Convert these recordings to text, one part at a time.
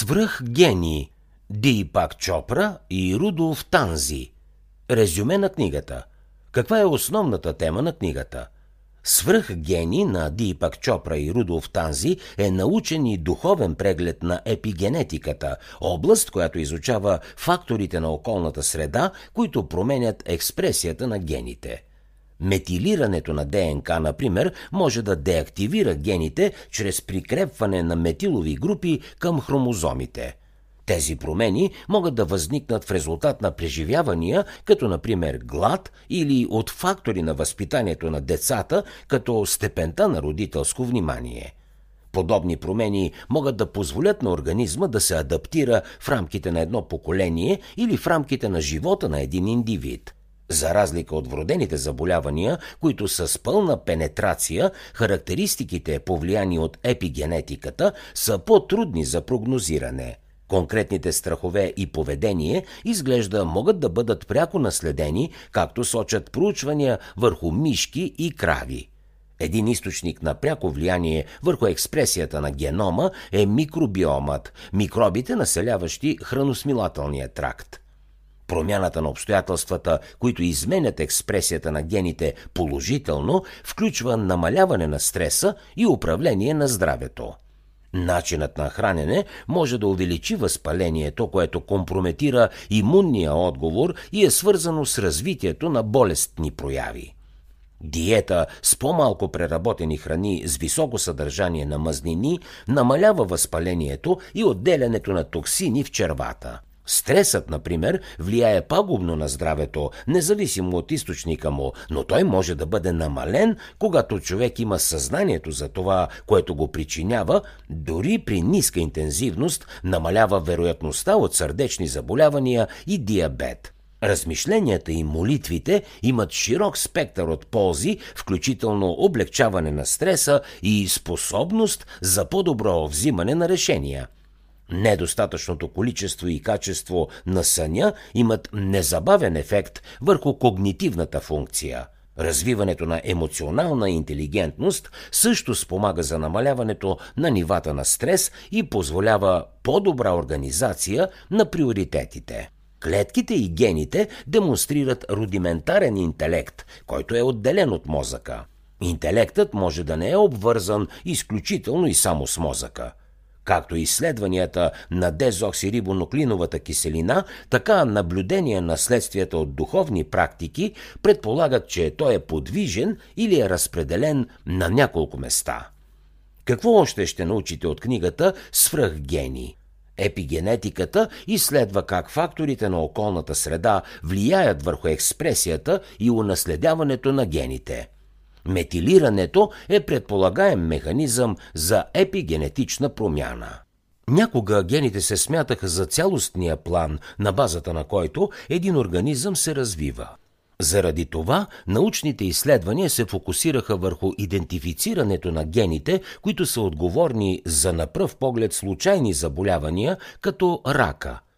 Свръхгении Дипак Чопра и Рудолф Танзи. Резюме на книгата. Каква е основната тема на книгата? Свръхгени на Дипак Чопра и Рудолф Танзи е научен и духовен преглед на епигенетиката, област, която изучава факторите на околната среда, които променят експресията на гените – Метилирането на ДНК, например, може да деактивира гените чрез прикрепване на метилови групи към хромозомите. Тези промени могат да възникнат в резултат на преживявания, като например глад или от фактори на възпитанието на децата, като степента на родителско внимание. Подобни промени могат да позволят на организма да се адаптира в рамките на едно поколение или в рамките на живота на един индивид – за разлика от вродените заболявания, които са с пълна пенетрация, характеристиките, повлияни от епигенетиката, са по-трудни за прогнозиране. Конкретните страхове и поведение изглежда могат да бъдат пряко наследени, както сочат проучвания върху мишки и крави. Един източник на пряко влияние върху експресията на генома е микробиомът, микробите населяващи храносмилателния тракт. Промяната на обстоятелствата, които изменят експресията на гените положително, включва намаляване на стреса и управление на здравето. Начинът на хранене може да увеличи възпалението, което компрометира имунния отговор и е свързано с развитието на болестни прояви. Диета с по-малко преработени храни с високо съдържание на мазнини намалява възпалението и отделянето на токсини в червата – Стресът, например, влияе пагубно на здравето, независимо от източника му, но той може да бъде намален, когато човек има съзнанието за това, което го причинява, дори при ниска интензивност намалява вероятността от сърдечни заболявания и диабет. Размишленията и молитвите имат широк спектър от ползи, включително облегчаване на стреса и способност за по-добро взимане на решения – Недостатъчното количество и качество на съня имат незабавен ефект върху когнитивната функция. Развиването на емоционална интелигентност също спомага за намаляването на нивата на стрес и позволява по-добра организация на приоритетите. Клетките и гените демонстрират рудиментарен интелект, който е отделен от мозъка. Интелектът може да не е обвързан изключително и само с мозъка – Както изследванията на дезоксирибонуклиновата киселина, така наблюдение на следствията от духовни практики предполагат, че той е подвижен или е разпределен на няколко места. Какво още ще научите от книгата Свръхгени? Епигенетиката изследва как факторите на околната среда влияят върху експресията и унаследяването на гените – Метилирането е предполагаем механизъм за епигенетична промяна. Някога гените се смятаха за цялостния план, на базата на който един организъм се развива. Заради това научните изследвания се фокусираха върху идентифицирането на гените, които са отговорни за на пръв поглед случайни заболявания, като рака –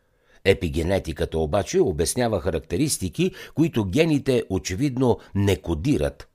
Епигенетиката обаче обяснява характеристики, които гените очевидно не кодират,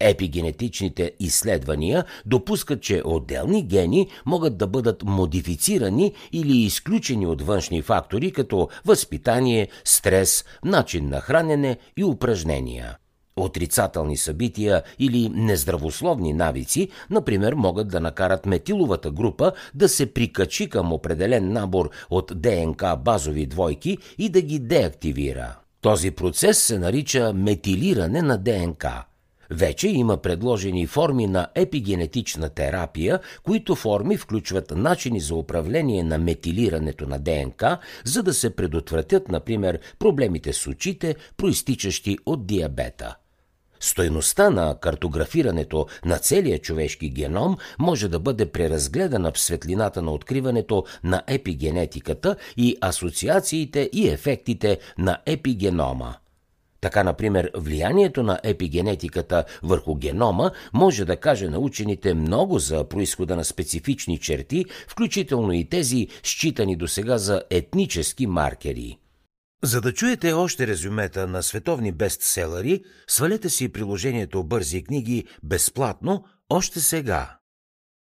Епигенетичните изследвания допускат, че отделни гени могат да бъдат модифицирани или изключени от външни фактори, като възпитание, стрес, начин на хранене и упражнения. Отрицателни събития или нездравословни навици, например, могат да накарат метиловата група да се прикачи към определен набор от ДНК базови двойки и да ги деактивира. Този процес се нарича метилиране на ДНК – вече има предложени форми на епигенетична терапия, които форми включват начини за управление на метилирането на ДНК, за да се предотвратят, например, проблемите с очите, проистичащи от диабета. Стойността на картографирането на целия човешки геном може да бъде преразгледана в светлината на откриването на епигенетиката и асоциациите и ефектите на епигенома – така, например, влиянието на епигенетиката върху генома може да каже на учените много за происхода на специфични черти, включително и тези, считани до сега за етнически маркери. За да чуете още резюмета на световни бестселери, свалете си приложението Бързи книги безплатно още сега.